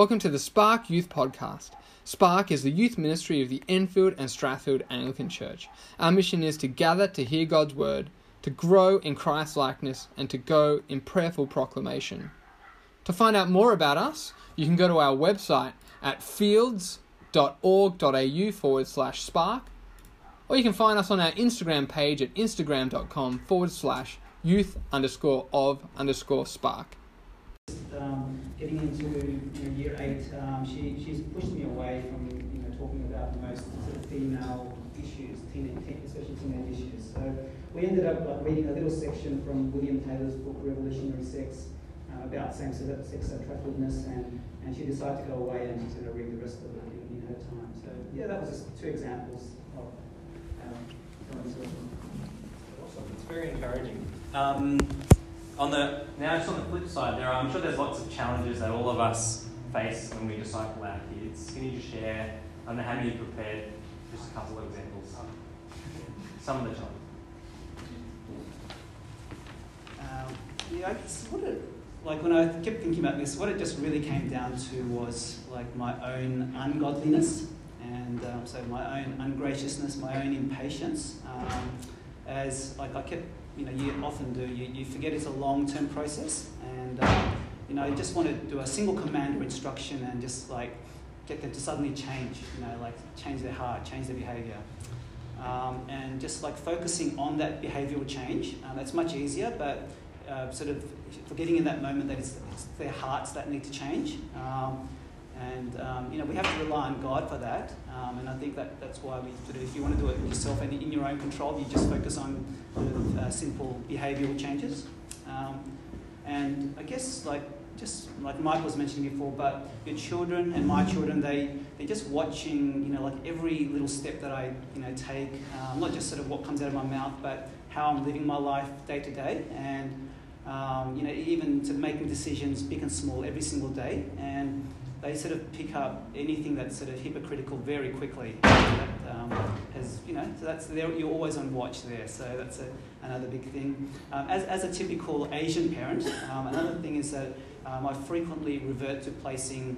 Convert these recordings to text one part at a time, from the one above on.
Welcome to the Spark Youth Podcast. Spark is the youth ministry of the Enfield and Strathfield Anglican Church. Our mission is to gather to hear God's word, to grow in Christ likeness, and to go in prayerful proclamation. To find out more about us, you can go to our website at fields.org.au forward slash spark, or you can find us on our Instagram page at instagram.com forward slash youth underscore of underscore spark. Um, getting into you know, year eight, um, she, she's pushed me away from you know talking about the most sort of female issues, teen, teen, especially teenage issues. So we ended up like, reading a little section from William Taylor's book Revolutionary Sex uh, about same-sex attractiveness, and, and she decided to go away and she's going to read the rest of it in, in her time. So yeah, that was just two examples of um, Awesome. It's very encouraging. Um, on the now, just on the flip side, there are, I'm sure there's lots of challenges that all of us face when we disciple our kids. Can you just share? I don't know how many you prepared. Just a couple of examples. Some of the challenges. Um, yeah, I guess what it, like when I kept thinking about this, what it just really came down to was like my own ungodliness and um, so my own ungraciousness, my own impatience. Um, as like I kept, you know, you often do, you, you forget it's a long-term process, and um, you know, you just want to do a single command or instruction and just like get them to suddenly change, you know, like change their heart, change their behavior. Um, and just like focusing on that behavioral change. Um, that's much easier, but uh, sort of forgetting in that moment that it's, it's their hearts that need to change. Um, and um, you know we have to rely on God for that. Um, and I think that that's why we sort of, if you want to do it yourself and in your own control, you just focus on sort of, uh, simple behavioural changes. Um, and I guess like just like Mike was mentioning before, but your children and my children, they they're just watching, you know, like every little step that I, you know, take, um, not just sort of what comes out of my mouth, but how I'm living my life day to day, and um, you know, even to making decisions big and small every single day, and they sort of pick up anything that's sort of hypocritical very quickly. That, um, has, you know, so that's you're always on watch there. So that's a, another big thing. Um, as, as a typical Asian parent, um, another thing is that um, I frequently revert to placing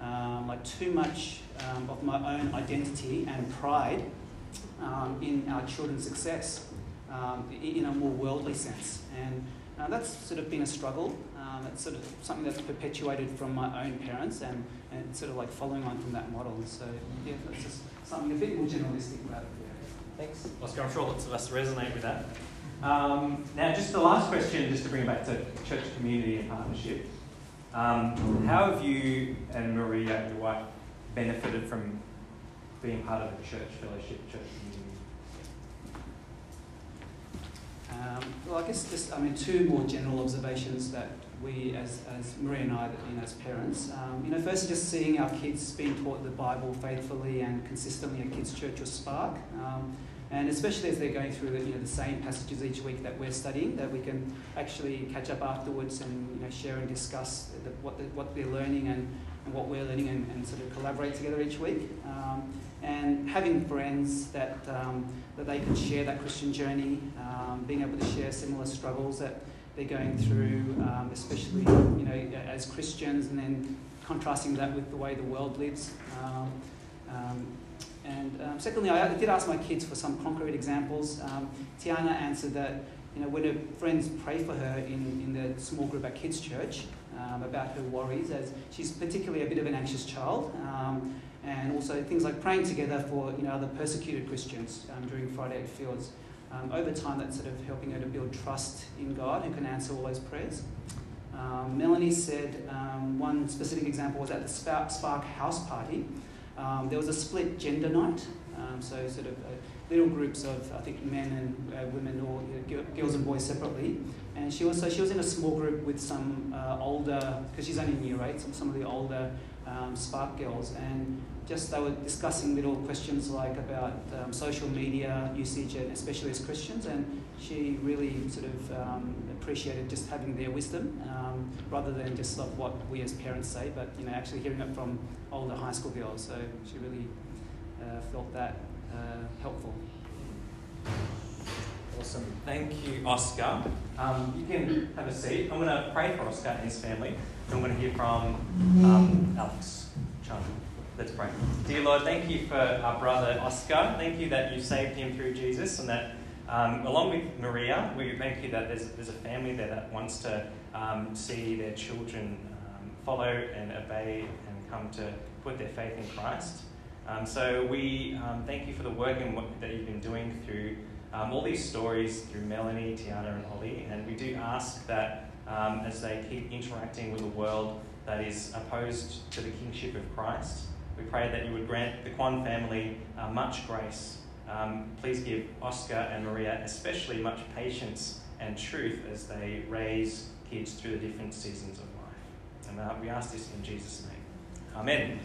um, like too much um, of my own identity and pride in our children's success in a more worldly sense. And uh, that's sort of been a struggle. Um, it's sort of something that's perpetuated from my own parents and, and sort of like following on from that model. So, yeah, that's just something a bit more generalistic about it. Thanks, Oscar. I'm sure lots of us resonate with that. Um, now, just the last question, just to bring it back to church community and partnership. Um, how have you and Maria, your wife, benefited from being part of a church fellowship, church community? Um, well, I guess just, I mean, two more general observations that we, as, as Maria and I, you know, as parents, um, you know, first just seeing our kids being taught the Bible faithfully and consistently at Kids Church or Spark, um, and especially as they're going through the, you know, the same passages each week that we're studying, that we can actually catch up afterwards and you know, share and discuss the, what, the, what they're learning and, and what we're learning and, and sort of collaborate together each week. Um, and having friends that, um, that they can share that Christian journey, um, being able to share similar struggles that they're going through, um, especially you know as Christians, and then contrasting that with the way the world lives. Um, and secondly, I did ask my kids for some concrete examples. Tiana answered that you know when her friends pray for her in, in the small group at Kids Church about her worries, as she's particularly a bit of an anxious child and also things like praying together for you know other persecuted Christians um, during Friday at Fields. Um, over time, that's sort of helping her to build trust in God, who can answer all those prayers. Um, Melanie said um, one specific example was at the Spark House Party. Um, there was a split gender night, um, so sort of uh, little groups of I think men and uh, women or you know, girls and boys separately. And she also she was in a small group with some uh, older because she's only in year eight, some, some of the older um, Spark girls, and just they were discussing little questions like about um, social media usage, and especially as Christians, and she really sort of um, appreciated just having their wisdom um, rather than just like what we as parents say, but you know actually hearing it from older high school girls. So she really uh, felt that helpful. Awesome. thank you, Oscar. Um, you can have a seat. I'm going to pray for Oscar and his family. And I'm going to hear from um, Alex Chung. Let's pray. Dear Lord, thank you for our brother Oscar. Thank you that you saved him through Jesus and that um, along with Maria, we thank you that there's, there's a family there that wants to um, see their children um, follow and obey and come to put their faith in Christ. Um, so we um, thank you for the work and what, that you've been doing through um, all these stories through Melanie, Tiana, and Holly. And we do ask that um, as they keep interacting with a world that is opposed to the kingship of Christ, we pray that you would grant the Kwan family uh, much grace. Um, please give Oscar and Maria especially much patience and truth as they raise kids through the different seasons of life. And uh, we ask this in Jesus' name. Amen.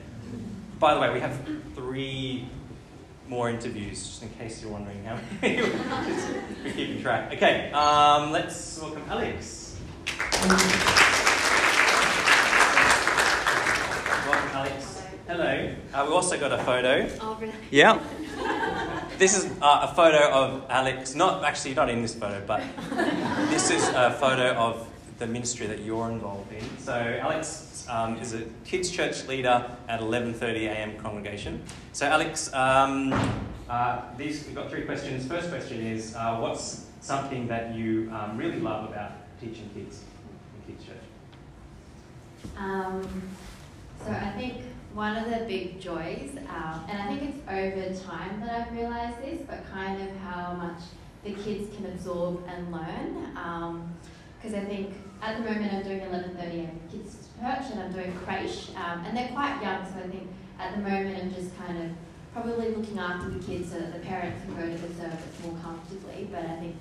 By the way, we have three more interviews, just in case you're wondering how many we're keeping track. Okay, um, let's welcome Alex. Welcome, Alex. Hello. Uh, we also got a photo. Oh, really? Yeah. This is uh, a photo of Alex. Not actually not in this photo, but this is a photo of the ministry that you're involved in. So Alex um, is a kids church leader at 11:30 a.m. congregation. So Alex, um, uh, these we've got three questions. First question is, uh, what's something that you um, really love about teaching kids in kids church? Um, so I think one of the big joys, um, and I think it's over time that I've realised this, but kind of how much the kids can absorb and learn. Because I think at the moment I'm doing 11:30 a.m. kids church and I'm doing creche, um, and they're quite young, so I think at the moment I'm just kind of probably looking after the kids so that the parents can go to the service more comfortably. But I think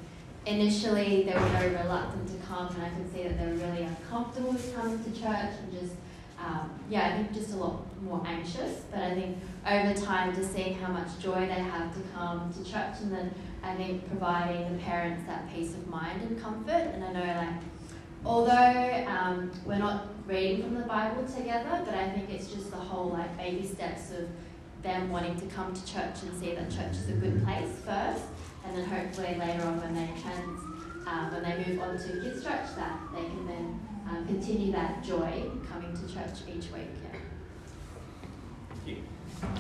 initially they were very reluctant to come, and I could see that they were really uncomfortable with coming to church and just, um, yeah, I think just a lot more anxious. But I think over time, just seeing how much joy they have to come to church, and then I think providing the parents that peace of mind and comfort. And I know, like, although um, we're not reading from the Bible together, but I think it's just the whole like baby steps of them wanting to come to church and see that church is a good place first, and then hopefully later on when they trans, um, when they move on to kids church, that they can then um, continue that joy coming to church each week. Yeah. Thank you.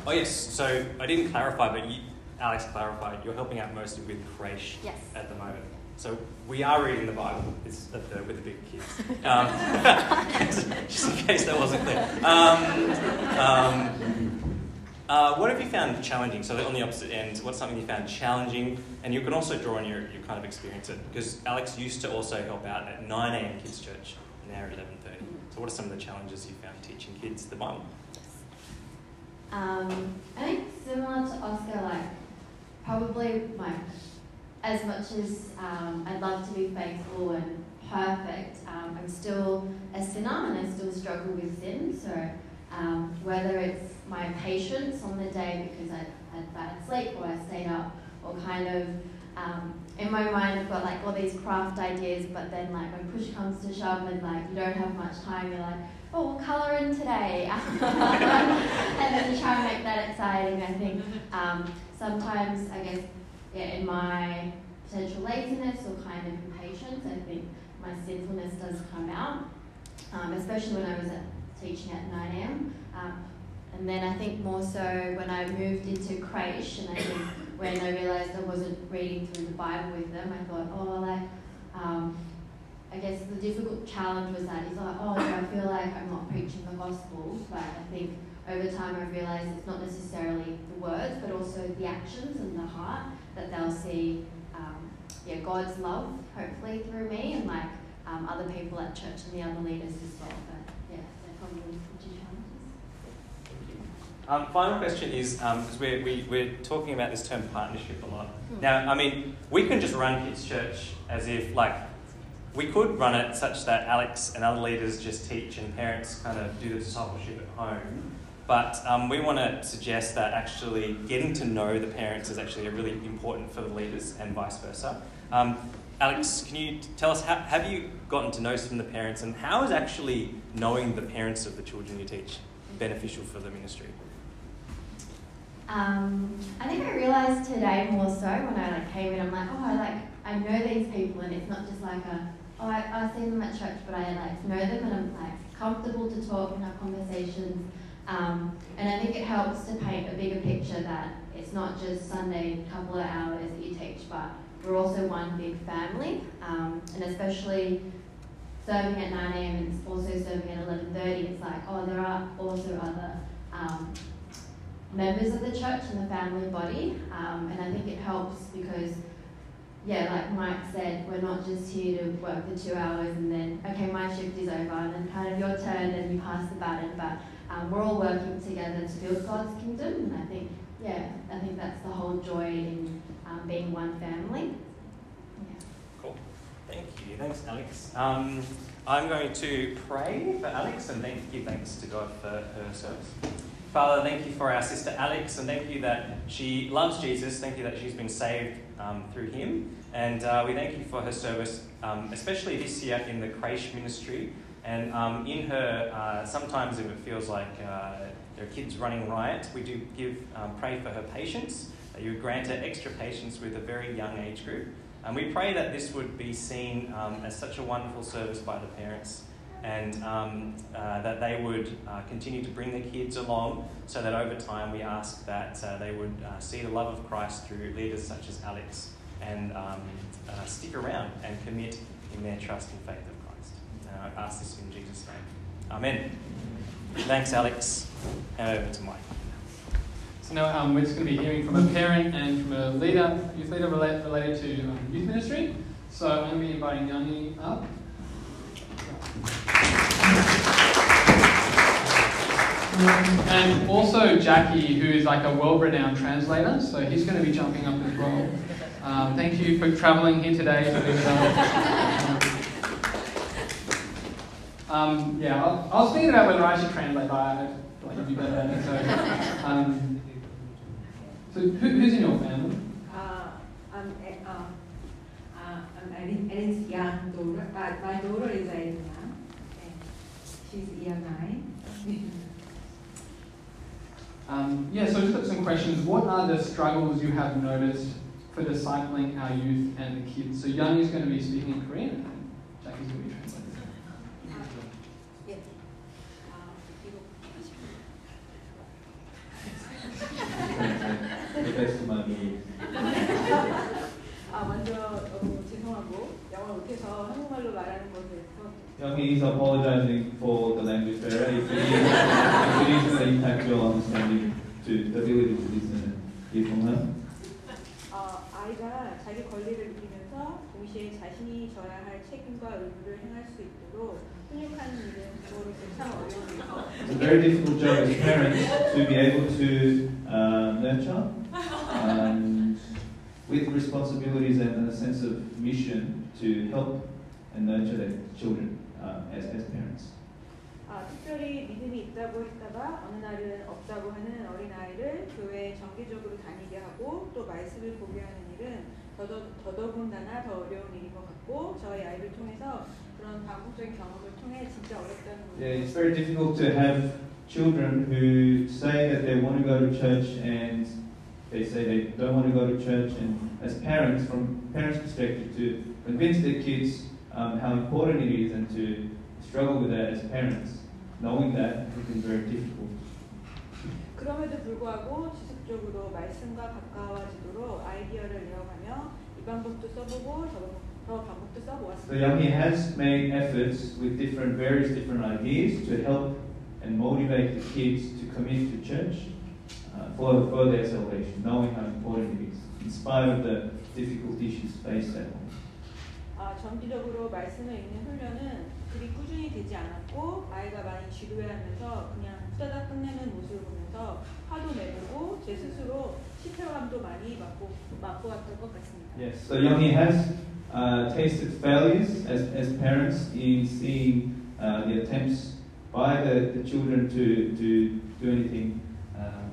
Oh yes. So I didn't clarify, but you, Alex clarified. You're helping out mostly with creche Yes. at the moment. So we are reading the Bible. It's at the, with the big kids. Um, just in case that wasn't clear. Um, um, uh, what have you found challenging? So on the opposite end, what's something you found challenging? And you can also draw on your, your kind of experience it because Alex used to also help out at 9 a.m. kids church, now at 11:30. So what are some of the challenges you found teaching kids the Bible? Um, I think similar to Oscar, like probably like as much as um, I'd love to be faithful and perfect, um, I'm still a sinner and I still struggle with sin. So um, whether it's my patience on the day because I had bad sleep or I stayed up, or kind of um, in my mind I've got like all these craft ideas, but then like when push comes to shove and like you don't have much time, you're like, oh, we'll colour in today. and then you try and make that exciting. I think um, sometimes, I guess, yeah, in my potential laziness or kind of impatience, I think my sinfulness does come out, um, especially when I was at, teaching at 9 a.m. Um, and then I think more so when I moved into creche, and I think when I realised I wasn't reading through the Bible with them, I thought, oh, like, um, I guess the difficult challenge was that it's like, oh, I feel like I'm not preaching the gospel, but I think over time I've realised it's not necessarily the words, but also the actions and the heart that they'll see, um, yeah, God's love hopefully through me and like um, other people at church and the other leaders as well. But yeah, they're probably the two challenges. Um, final question is because we're, we, we're talking about this term partnership a lot. Hmm. Now, I mean, we can just run Kids Church as if, like, we could run it such that Alex and other leaders just teach and parents kind of do the discipleship at home. But um, we want to suggest that actually getting to know the parents is actually really important for the leaders and vice versa. Um, Alex, can you tell us, how, have you gotten to know some of the parents and how is actually knowing the parents of the children you teach beneficial for the ministry? Um, I think I realised today more so when I like came in. I'm like, oh, I like I know these people, and it's not just like a oh I I see them at church, but I like know them, and I'm like comfortable to talk and have conversations. Um, and I think it helps to paint a bigger picture that it's not just Sunday, couple of hours that you teach, but we're also one big family, um, and especially serving at 9 a.m. and also serving at 11:30. It's like, oh, there are also other um, members of the church and the family body, um, and I think it helps because, yeah, like Mike said, we're not just here to work the two hours and then okay, my shift is over, and then kind of your turn, and you pass the baton, but um, we're all working together to build God's kingdom, and I think, yeah, I think that's the whole joy in um, being one family. Yeah. Cool. Thank you. Thanks, Alex. Um, I'm going to pray for Alex and thank you, thanks to God for her service. Father, thank you for our sister Alex and thank you that she loves Jesus. Thank you that she's been saved um, through him. And uh, we thank you for her service, um, especially this year in the creche ministry. And um, in her, uh, sometimes if it feels like uh, there are kids running riot, we do give um, pray for her patience. That you grant her extra patience with a very young age group. And we pray that this would be seen um, as such a wonderful service by the parents and um, uh, that they would uh, continue to bring the kids along so that over time we ask that uh, they would uh, see the love of Christ through leaders such as Alex and um, uh, stick around and commit in their trust and faith of Christ. I ask this in Jesus' name. Amen. Thanks, Alex. And over to Mike. So now um, we're just going to be hearing from a parent and from a leader, youth leader related, related to um, youth ministry. So I'm going to be inviting Yanni up. And also Jackie, who is like a world-renowned translator, so he's going to be jumping up as well. Um, thank you for travelling here today us. Um, yeah, I'll, I was thinking about whether I should translate, but I feel like you'd be better at it. So, um, so who, who's in your family? Uh, I'm, uh, uh, I'm Erin, Erin's young daughter. Uh, my daughter is Erin now. She's year nine. Um, yeah, so just got some questions. What are the struggles you have noticed for discipling our youth and the kids? So Young is going to be speaking in Korean, apologizing for the language barrier. If it is, if it is going to impact your understanding to the ability to listen and hear from her. 어, 아이가 자기 권리를 느끼면서 동시에 자신이 져야 할 책임과 의무를 행할 수 있도록 훈육하는 일은 그거로서 참 어려운 일이고 It's a very difficult job as parents to be able to uh, nurture and with responsibilities and a sense of mission to help and nurture their children Uh, as, as parents. 아, 특별히 믿음이 있다고 했다가 어느 날은 없다고 하는 어린아이를 교회에 정기적으로 다니게 하고 또 말씀을 보게 하는 일은 더더, 더더군다나 더 어려운 일인 것 같고 저희 아이를 통해서 그런 반복적인 경험을 통해 진짜 어렵다는 Yeah, 것을 it's very difficult to have children who say that they want to go to church and they say they don't want to go to church, and as parents, from parents' perspective, to convince their kids um, how important it is and to struggle with that as parents, knowing that it is very difficult. 그럼에도 불구하고 지속적으로 말씀과 가까워지도록 아이디어를 이어가며 이 방법도 써보고 저, 저 방법도 So 써보았습니다. Youngie has made efforts with different, various different ideas to help and motivate the kids to commit to church uh, for, for their salvation, knowing how important it is, in spite of the difficult issues faced at home. 아, 정기적으로 말씀을 읽는 훈련은 그리 꾸준히 되지 않았고 아이가 많이 지루해 하면서 그냥 후다닥 끝내는 모습을 보면서 화도 내보고 제 스스로 실패감도 많이 맛보, 맛보았던 것 같습니다. Yes, so Youngie has uh, tasted failures as, as parents in seeing uh, the attempts by the, the children to, to do anything. Um,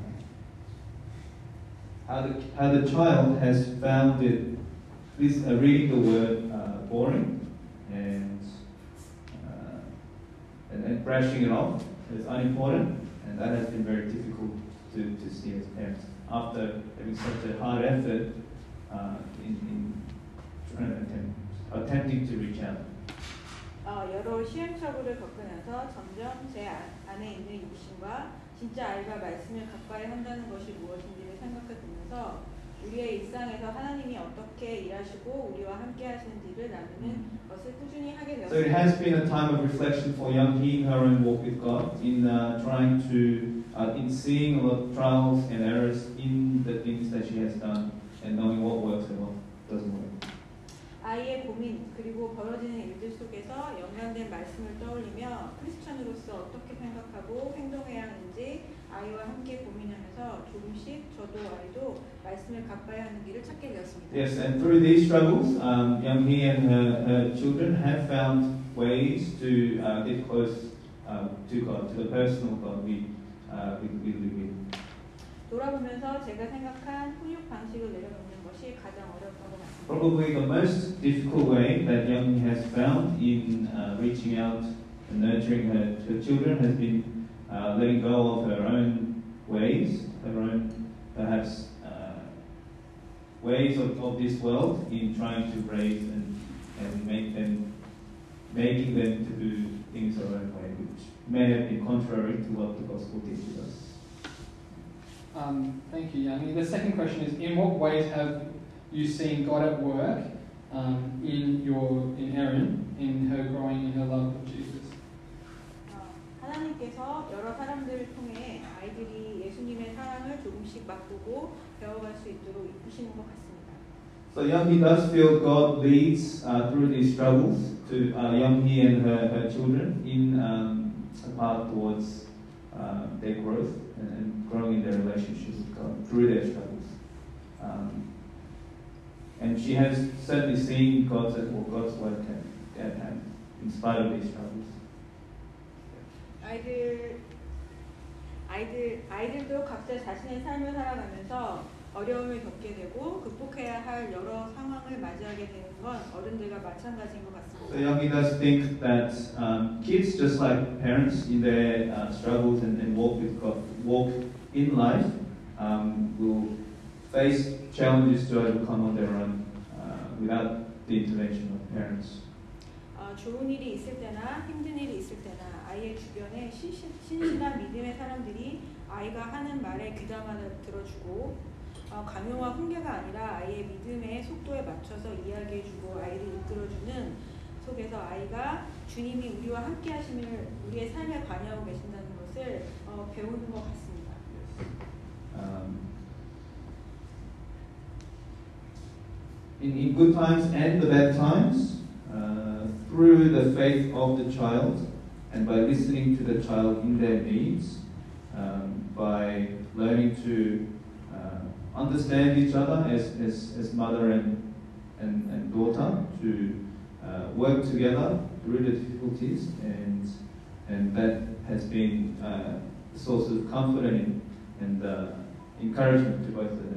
how, the, how the child has found it, this, uh, reading the word uh, boring and, uh, and, and brushing it off as unimportant, and that has been very difficult to, to see as parents. After having such a hard effort uh, in, in attempting to reach out. 어, 여러 시행착오를 겪으면서 점점 제 안- 안에 있는 욕심과 진짜 아이가 말씀을 가까이 한다는 것이 무엇인지를 생각해 보면서 우리의 일상에서 하나님이 어떻게 일하시고 우리와 함께 하시는지를 나누는 것을 꾸준히 하게 So it 되었습니다. has been a time of reflection for Young Hee in her own walk with God, in uh, trying to, uh, in seeing a lot of trials and errors in the things that she has done, and knowing what works and what doesn't work. 아이의 고민 그리고 벌어지는 일들 속에서 연관된 말씀을 떠올리며 크리스천으로서 어떻게 생각하고 행동해야 하는지 아이와 함께 고민하면서 조금씩 저도 아이도 말씀을 가까이 하는 길을 찾게 되었습니다. Yes, and through these struggles, um, Young Hee and her, her children have found ways to uh, get close uh, to God, to the personal God we, uh, we, we live in. 돌아보면서 제가 생각한 훈육 방식을 내려놓는 것이 가장 어렵다고 말씀드립니다. Probably the most difficult way that Young has found in uh, reaching out and nurturing her, her children has been uh, letting go of her own ways, her own perhaps uh, ways of, of this world in trying to raise and, and make them, making them to do things her own way, which may have been contrary to what the gospel teaches us. Um, thank you, Yanni. The second question is: In what ways have you seen God at work um, in your in Erin in her growing in her love of Jesus? 어, 하나님께서 여러 사람들을 통해 아이들이 예수님의 사랑을 조금씩 맛보고 배워갈 수 있도록 이끄시는 것 같습니다. So Young Hee does feel God leads uh, through these struggles to uh, Young Hee and her, her children in um, a path towards uh, their growth and, and growing in their relationship with God through their struggles. Um, and she has certainly seen God's or God's work at, at hand in spite of these struggles. 아이들 아이들 아이들도 각자 자신의 삶을 살아가면서 어려움을 겪게 되고 극복해야 할 여러 상황을 맞이하게 되는 건 어른들과 마찬가지인 것 So 같습니다. Yogi does think that um, kids, just like parents in their uh, struggles and, and walk with God, walk in life, um, will face challenges to overcome on their own uh, without the intervention of parents. 어, 좋은 일이 있을 때나 힘든 일이 있을 때나 아이의 주변에 신신, 신실한 믿음의 사람들이 아이가 하는 말에 귀담아 들어주고 어, 강요와 훈계가 아니라 아이의 믿음의 속도에 맞춰서 이야기해주고 아이를 이끌어주는 속에서 아이가 주님이 우리와 함께 하심을 우리의 삶에 관여하고 계신다는 것을 어, 배우는 것 같습니다. Um, in, in good times and the bad times, through the faith of the child and by listening to the child in their needs, um, by learning to uh, understand each other as, as, as mother and, and, and daughter, to uh, work together through the difficulties, and, and that has been uh, a source of comfort and, and uh, encouragement to both of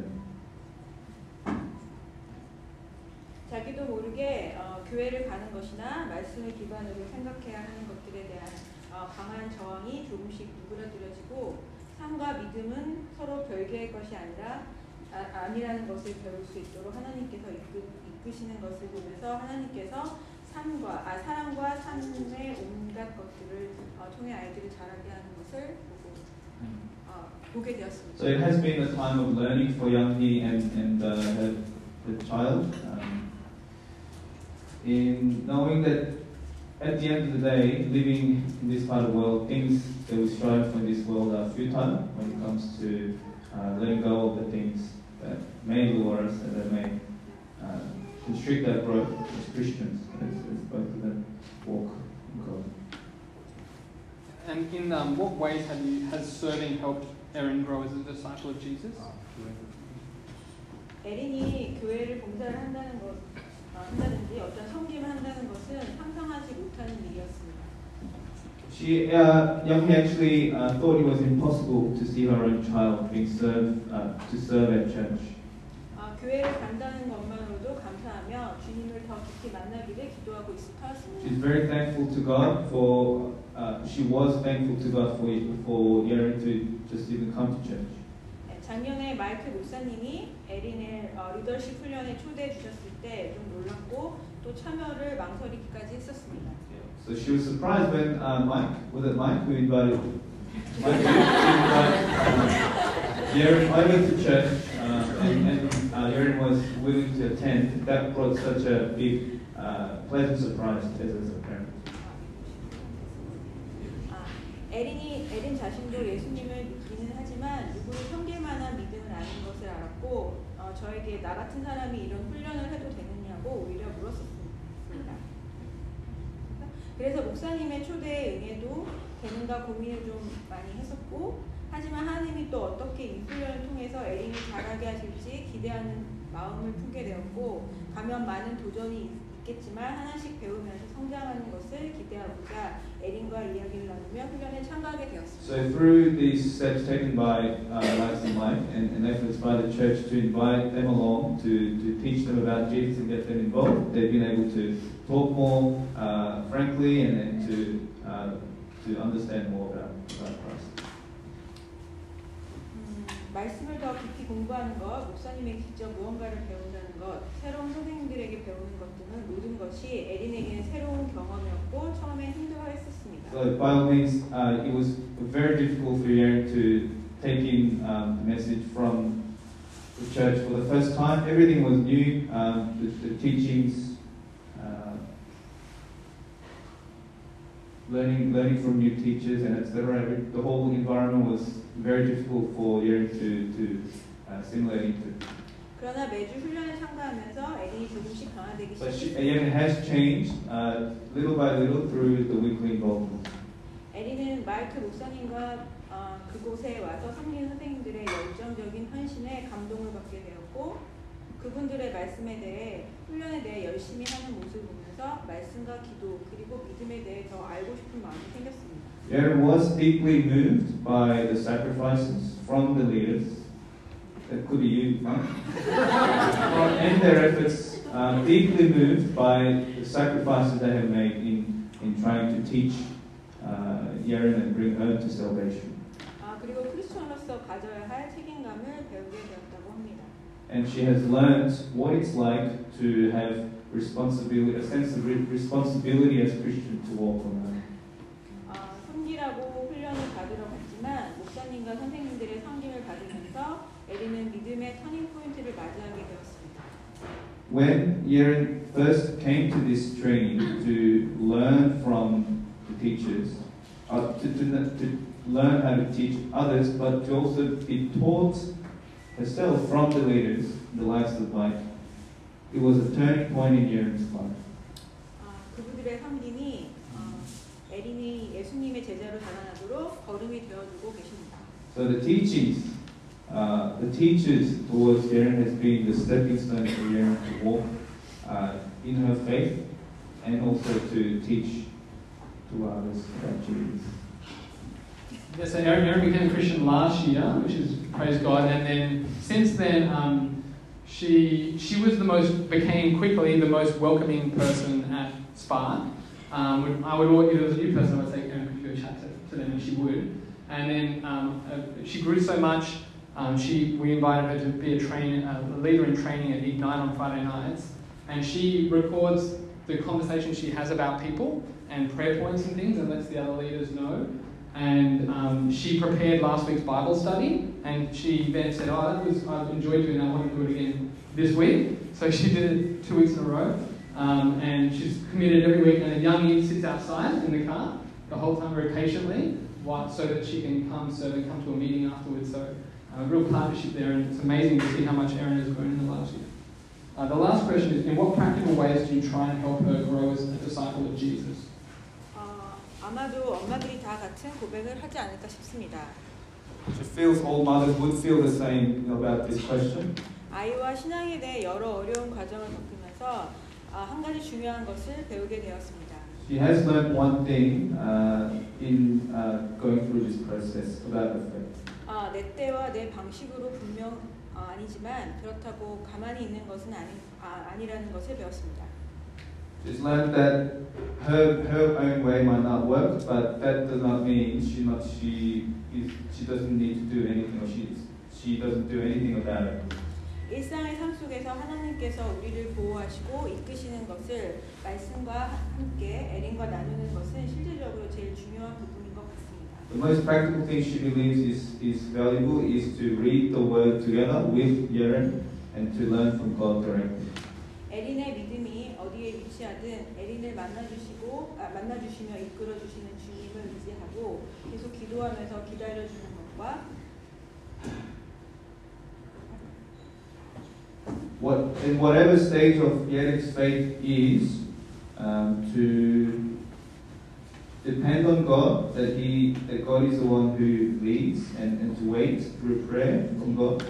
자기도 모르게 어, 교회를 가는 것이나 말씀을 기반으로 생각해야 하는 것들에 대한 어, 강한 저항이 조금씩 누그러뜨려지고 삶과 믿음은 서로 별개의 것이 아니라 아, 아니라는 것을 배울 수 있도록 하나님께서 이끄, 이끄 시는 것을 보면서 하나님께서 삶과 아, 사랑과 삶의 온갖 것들을 어, 통해 아이들을 자라게 하는 것을 보고 어, 보게 되었습니다. So it has been a time of learning for Young Hee and, and uh, her, her child. Um, in knowing that at the end of the day, living in this part of the world, things that we strive for in this world are futile when it comes to uh, letting go of the things that may lure us and that may uh, constrict our growth as Christians, as, as both of them walk in God. And in um, what ways have you has serving helped Erin grow as a disciple of Jesus? 에린이 교회를 봉사를 한다는 것, 어, 한다든지 어떤 섬김을 한다는 것은 상상하지 못하는 일이었습니다. She, uh, Young Hee actually uh, thought it was impossible to see her own child being served, uh, to serve at church. 어, 교회를 간다는 것만으로도 감사하며 주님을 더 깊이 만나기를 기도하고 있을 터였습니다. She's very thankful to God for, uh, she was thankful to God for, for Yerin to just even come to church. 작년에 마이클 목사님이 에린을 어, 리더십 훈련에 초대해 주셨을 때 좀 놀랐고 또 참여를 망설이기까지 했었습니다. So she was surprised when uh, Mike, was it Mike who invited Mike who invited uh, Yeren over to church uh, and, and uh, Yeren was willing to attend. That brought such a big, uh, pleasant surprise as, a parent. 아, 에린이 에린 자신도 예수님을 믿기는 하지만 누구를 아닌 것을 알았고 어, 저에게 나 같은 사람이 이런 훈련을 해도 되느냐고 오히려 물었었습니다. 그래서 목사님의 초대에 응해도 되는가 고민을 좀 많이 했었고 하지만 하나님이 또 어떻게 이 훈련을 통해서 에린이 잘하게 하실지 기대하는 마음을 품게 되었고 가면 많은 도전이 있겠지만 하나씩 배우면서 성장하는 것을 기대하고자 에린과 이야기를 나누며 훈련에 참가하게 되었습니다. So through these steps taken by uh, Alex and Mike and, and efforts by the church to invite them along to, to teach them about Jesus and get them involved, they've been able to talk more uh, frankly and, and to, uh, to understand more about, about Christ. 음, 말씀을 더 깊이 공부하는 것, 목사님에게 직접 무언가를 배운다는 것, 새로운 선생님들에게 배우는 것 등은 모든 것이 에린에게는 새로운 경험이었고 처음엔 힘들어했었습니다. So by all means, uh, it was very difficult for Aaron to take in um, the message from the church for the first time. Everything was new, um, the, the teachings, learning, learning from new teachers, and etc. Every- The whole environment was very difficult for Aaron to, to uh, assimilate into. 그러나 매주 훈련에 참가하면서 에린이 조금씩 변화되기 But she, 시작했습니다. Aaron has changed uh, little by little through the weekly involvement. 에린은 마이크 목사님과 어, 그곳에 와서 섬기는 선생님들의 열정적인 헌신에 감동을 받게 되었고 그분들의 말씀에 대해 훈련에 대해 열심히 하는 모습을 보면서 말씀과 기도 그리고 믿음에 대해 더 알고 싶은 마음이 생겼습니다. Aaron was deeply moved by the sacrifices from the leaders. That could be you. From- and their efforts, um, deeply moved by the sacrifices they have made in, in trying to teach uh, Aaron and bring her to salvation. 아, 그리고 크리스천으로서 가져야 할 책임감을 배우게 되었다고 합니다. And she has learned what it's like to have responsibility, a sense of re- responsibility as a Christian to walk on earth. 아, 섬기라고 훈련을 받으러 갔지만 목사님과 선생님들의 섬김을 받으면서 에린은 믿음의 터닝 포인트를 맞이하게 되었습니다. When Yeren first came to this training to learn from the teachers, uh, to, to, to learn how to teach others, but to also be taught herself from the leaders in the lives of life. It was a turning point in 예림's life. So the teachings, uh, the teachers towards Erin has been the stepping stone for Erin to walk uh, in her faith and also to teach to others about Jesus. Yeah, so Erin, Erin became a Christian last year, which is praise God, and then since then, um, she she was the most became quickly the most welcoming person at Spark. Um, I would if there was a new person, I would say, Erin, could you go chat to, to them, and she would. And then um, uh, she grew so much. Um, she we invited her to be a train a leader in training at Ignite on Friday nights, and she records the conversation she has about people and prayer points and things, and lets the other leaders know and um, she prepared last week's Bible study, and she then said, "Oh, that was I've enjoyed doing that. I want to do it again this week." So she did it two weeks in a row, um, and she's committed every week. And a young Eve sits outside in the car the whole time very patiently, so that she can come so they come to a meeting afterwards. So a real partnership there, and it's amazing to see how much Erin has grown in the last year. Uh, the last question is: In what practical ways do you try and help her grow as a disciple of Jesus? 어, 아마도 엄마들이 다 같은 고백을 하지 않을까 싶습니다. She feels all mothers would feel the same about this question. 아이와 신앙에 대해 여러 어려운 과정을 겪으면서 아, 한 가지 중요한 것을 배우게 되었습니다. She has learned one thing uh, in uh, going through this process about her faith. 아, 내 때와 내 방식으로 분명 아, 아니지만 그렇다고 가만히 있는 것은 아니, 아, 아니라는 것을 배웠습니다. She's learned that her her own way might not work, but that does not mean she not she is, she doesn't need to do anything or she she doesn't do anything about it. 일상의 삶 속에서 하나님께서 우리를 보호하시고 이끄시는 것을 말씀과 함께 에린과 나누는 것은 실질적으로 제일 중요한 부분인 것 같습니다. The most practical thing she believes is, is valuable is to read the word together with Yeren and to learn from God directly. 에린의 믿음이 어디에 위치하든 에린을 만나주시고 아, 만나주시며 이끌어주시는 주님을 의지하고 계속 기도하면서 기다려주는 것과 What, in whatever stage of Yeren's faith is, um, to depend on God, that He that God is the one who leads, and, and to wait through prayer from God.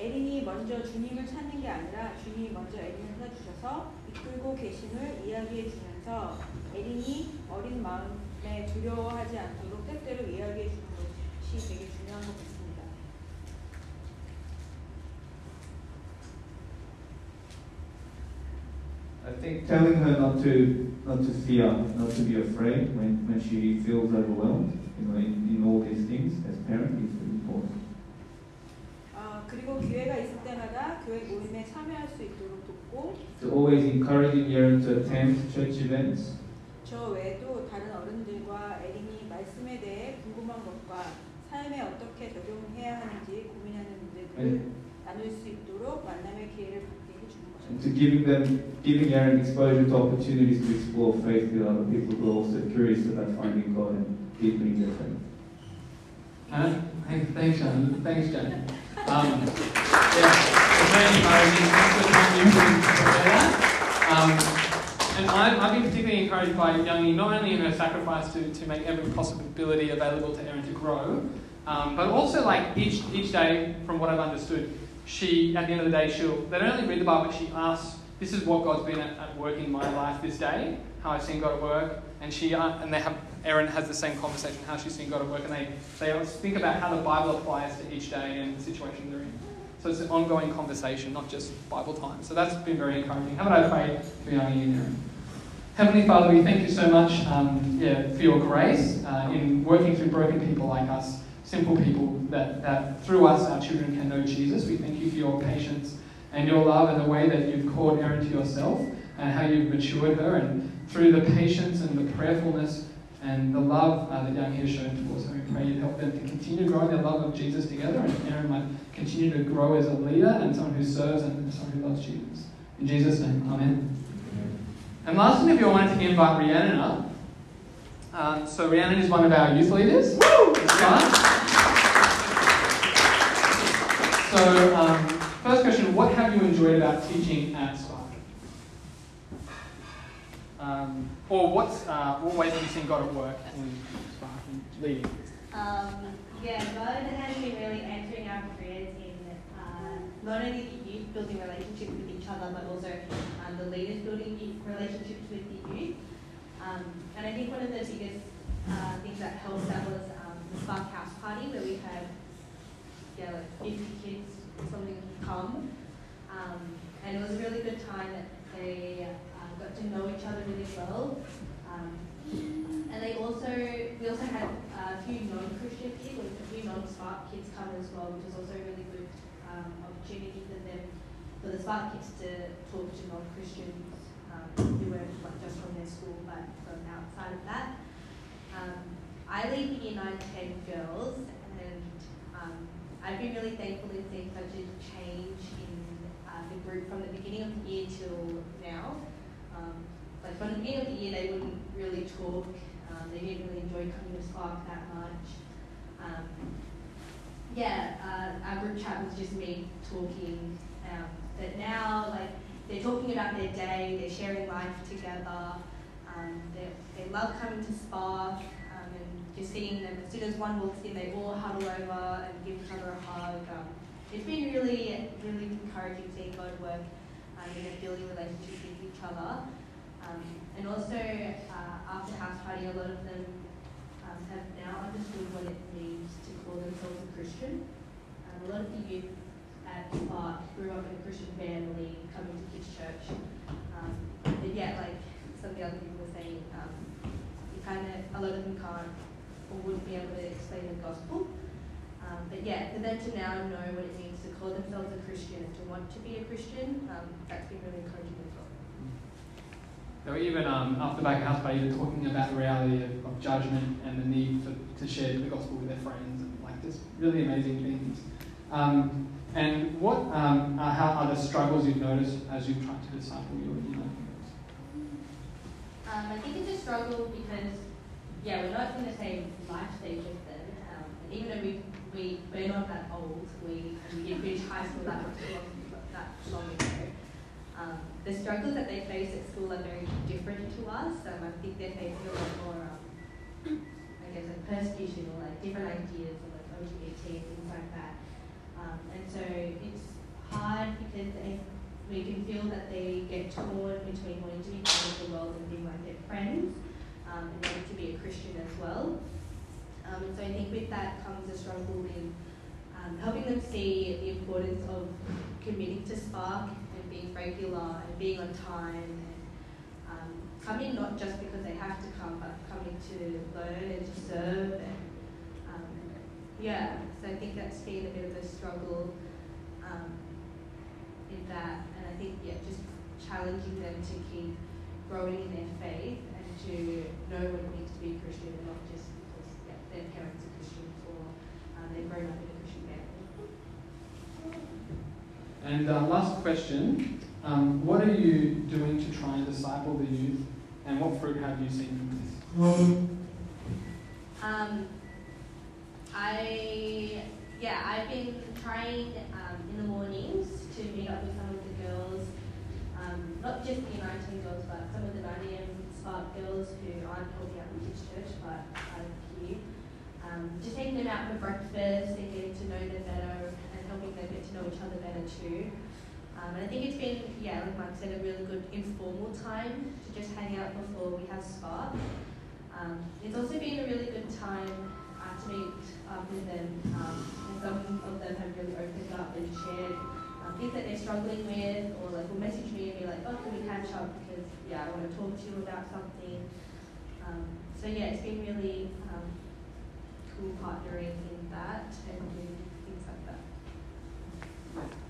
에린이 먼저 주님을 찾는 게 아니라 주님이 먼저 에린을 찾아 주셔서 이끌고 계심을 이야기해 주면서 에린이 어린 마음에 두려워하지 않도록 때때로 이야기해 주는 것이 되게 중요한 것 같습니다. I think telling her not to not to fear, not to be afraid when, when she feels overwhelmed, you know, in, in all these things as parent is very important. 어, 그리고 기회가 있을 때마다 교회 모임에 참여할 수 있도록 돕고 So always encouraging Yeren to attend church events, 저 외에도 다른 어른들과 에린이 말씀에 대해 궁금한 것과 삶에 어떻게 적용해야 하는지 고민하는 문제들을 네. 나눌 수 있도록 만남의 기회를 갖게 해주는 and 것입니다. to giving them giving Yeren exposure to opportunities to explore faith with other people who are also curious about finding God and deepening their faith. Uh, thanks, thanks, John. Thanks, John. Um, yeah, it's very that. Um, and I, I've been particularly encouraged by Youngie, not only in her sacrifice to, to make every possibility available to Erin to grow, um, but also like each, each day, from what I've understood, she, at the end of the day, she'll, they don't only read the Bible, but she asks, this is what God's been at, at work in my life this day, how I've seen God at work, and she, uh, and they have, Erin has the same conversation, how she's seen God at work, and they, they think about how the Bible applies to each day and the situation they're in. So it's an ongoing conversation, not just Bible time. So that's been very encouraging. How about I pray for Youngie and Erin? Heavenly Father, we thank you so much um, yeah, for your grace uh, in working through broken people like us, simple people, that, that through us our children can know Jesus. We thank you for your patience and your love and the way that you've called Erin to yourself and how you've matured her and through the patience and the prayerfulness and the love uh, that Youngie has shown towards her. We pray you'd help them to continue growing their love of Jesus together and Erin might continue to grow as a leader and someone who serves and someone who loves Jesus. In Jesus' name, Amen. And lastly, if you wanted to invite Rhiannon up. Um, so Rhiannon is one of our youth leaders. It's fun. So um, first question, what have you enjoyed about teaching at Spark? Um, or what's, uh, what ways have you seen God at work in Spark and leading? Um, yeah, God has been really entering our prayers in uh, not only the youth building relationships with each other, but also um, the leaders building relationships with the youth. Um, and I think one of the biggest uh, things that helped that was um, the Spark House Party, where we had yeah, like 50 kids, something come. Um, and it was a really good time that they got to know each other really well. Um, and they also, we also had a few non-Christian kids, a few non-Spark kids come as well, which was also a really good um, opportunity for them, for the Spark kids to talk to non-Christians um, who weren't like just from their school, but from outside of that. Um, I lead the Year 9 10 girls, and um, I've been really thankful in seeing such a change in uh, the group from the beginning of the year till now. Like of the year, they wouldn't really talk. Um, they didn't really enjoy coming to Spark that much. Um, yeah, uh, our group chat was just me talking. Um, but now, like, they're talking about their day, they're sharing life together. Um, they, love coming to Spark um, and just seeing them. As soon as one walks in, they all huddle over and give each other a hug. Um, it's been really, really encouraging seeing God work um, in a building relationships with each other. Um, and also, uh, after house party, a lot of them um, have now understood what it means to call themselves a Christian. Um, a lot of the youth at Spark grew up in a Christian family, coming to kids' church. Um, but yet, like some of the other people were saying, um, you kind of, a lot of them can't or wouldn't be able to explain the gospel. Um, but yeah, for them to now know what it means to call themselves a Christian and to want to be a Christian, um, that's been really encouraging. They were even um, back of house party, even talking about the reality of, of judgment and the need for, to share the gospel with their friends and like just really amazing things. Um, and what um, are, how are the struggles you've noticed as you've tried to disciple your you know, Um, I think it's a struggle because, yeah, we're not in the same life stage as them. Um, and even though we, we, we're not that old, we, we did finish high school that long, that long ago. The struggles that they face at school are very different to us. Um, I think they're facing a lot more, um, I guess, like persecution or like different ideas or like LGBT and things like that. Um, and so it's hard because they we can feel that they get torn between wanting to be part of the world and being like their friends, um, and wanting to be a Christian as well. Um, and so I think with that comes a struggle in um, helping them see the importance of committing to Spark being regular and being on time and um, coming not just because they have to come, but coming to learn and to serve. And, um, yeah, so I think that's been a bit of a struggle um, in that, and I think yeah, just challenging them to keep growing in their faith and to know what it means to be a Christian, and not just because yeah, their parents are Christians or um, they've grown up in a Christian family. And uh, last question um, What are you doing to try and disciple the youth, and what fruit have you seen from this? Um, I yeah, I've been trying um, in the mornings to meet up with some of the girls, um, not just the 19 girls, but some of the 9 a.m. Spark girls who aren't helping out with church, but are here. Um, just taking them out for breakfast and getting to know them better helping them get to know each other better too. Um, and I think it's been, yeah, like Mark said, a really good informal time to just hang out before we have Spark. Um, it's also been a really good time uh, to meet up with them. Um, and some of them have really opened up and shared um, things that they're struggling with, or like will message me and be like, "Oh, can we catch up? Because yeah, I want to talk to you about something." Um, so yeah, it's been really um, cool partnering in that and doing things like that.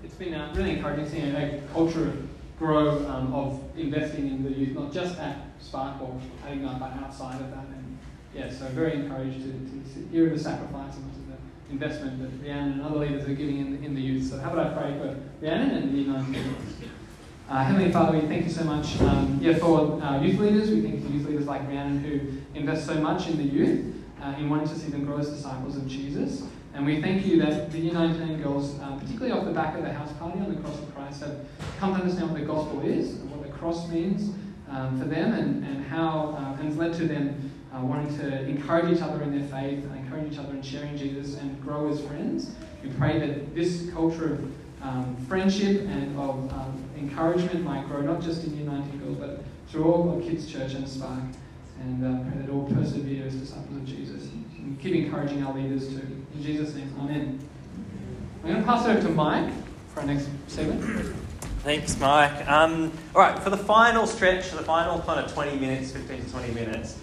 It's been uh, really encouraging seeing a culture grow um, of investing in the youth, not just at Spark or but outside of that. And yeah, so very encouraged to, to hear the sacrifice and the investment that Rhiannon and other leaders are giving in, in the youth. So how about I pray for Rhiannon and the United uh, Heavenly Father, we thank you so much um, yeah, for uh, youth leaders. We thank you for youth leaders like Rhiannon who invest so much in the youth, uh, in wanting to see them grow as disciples of Jesus. And we thank you that the U19 girls, uh, particularly off the back of the house party on the cross of Christ, have come to understand what the gospel is, and what the cross means um, for them, and, and how uh, and has led to them uh, wanting to encourage each other in their faith, and encourage each other in sharing Jesus, and grow as friends. We pray that this culture of um, friendship and of um, encouragement might grow not just in U19 girls, but through all of Kids Church and Spark. And uh, pray that all persevere as disciples of Jesus. And keep encouraging our leaders too. In Jesus' name, Amen. I'm going to pass over to Mike for our next segment. Thanks, Mike. Um, all right, for the final stretch, the final kind of 20 minutes, 15 to 20 minutes,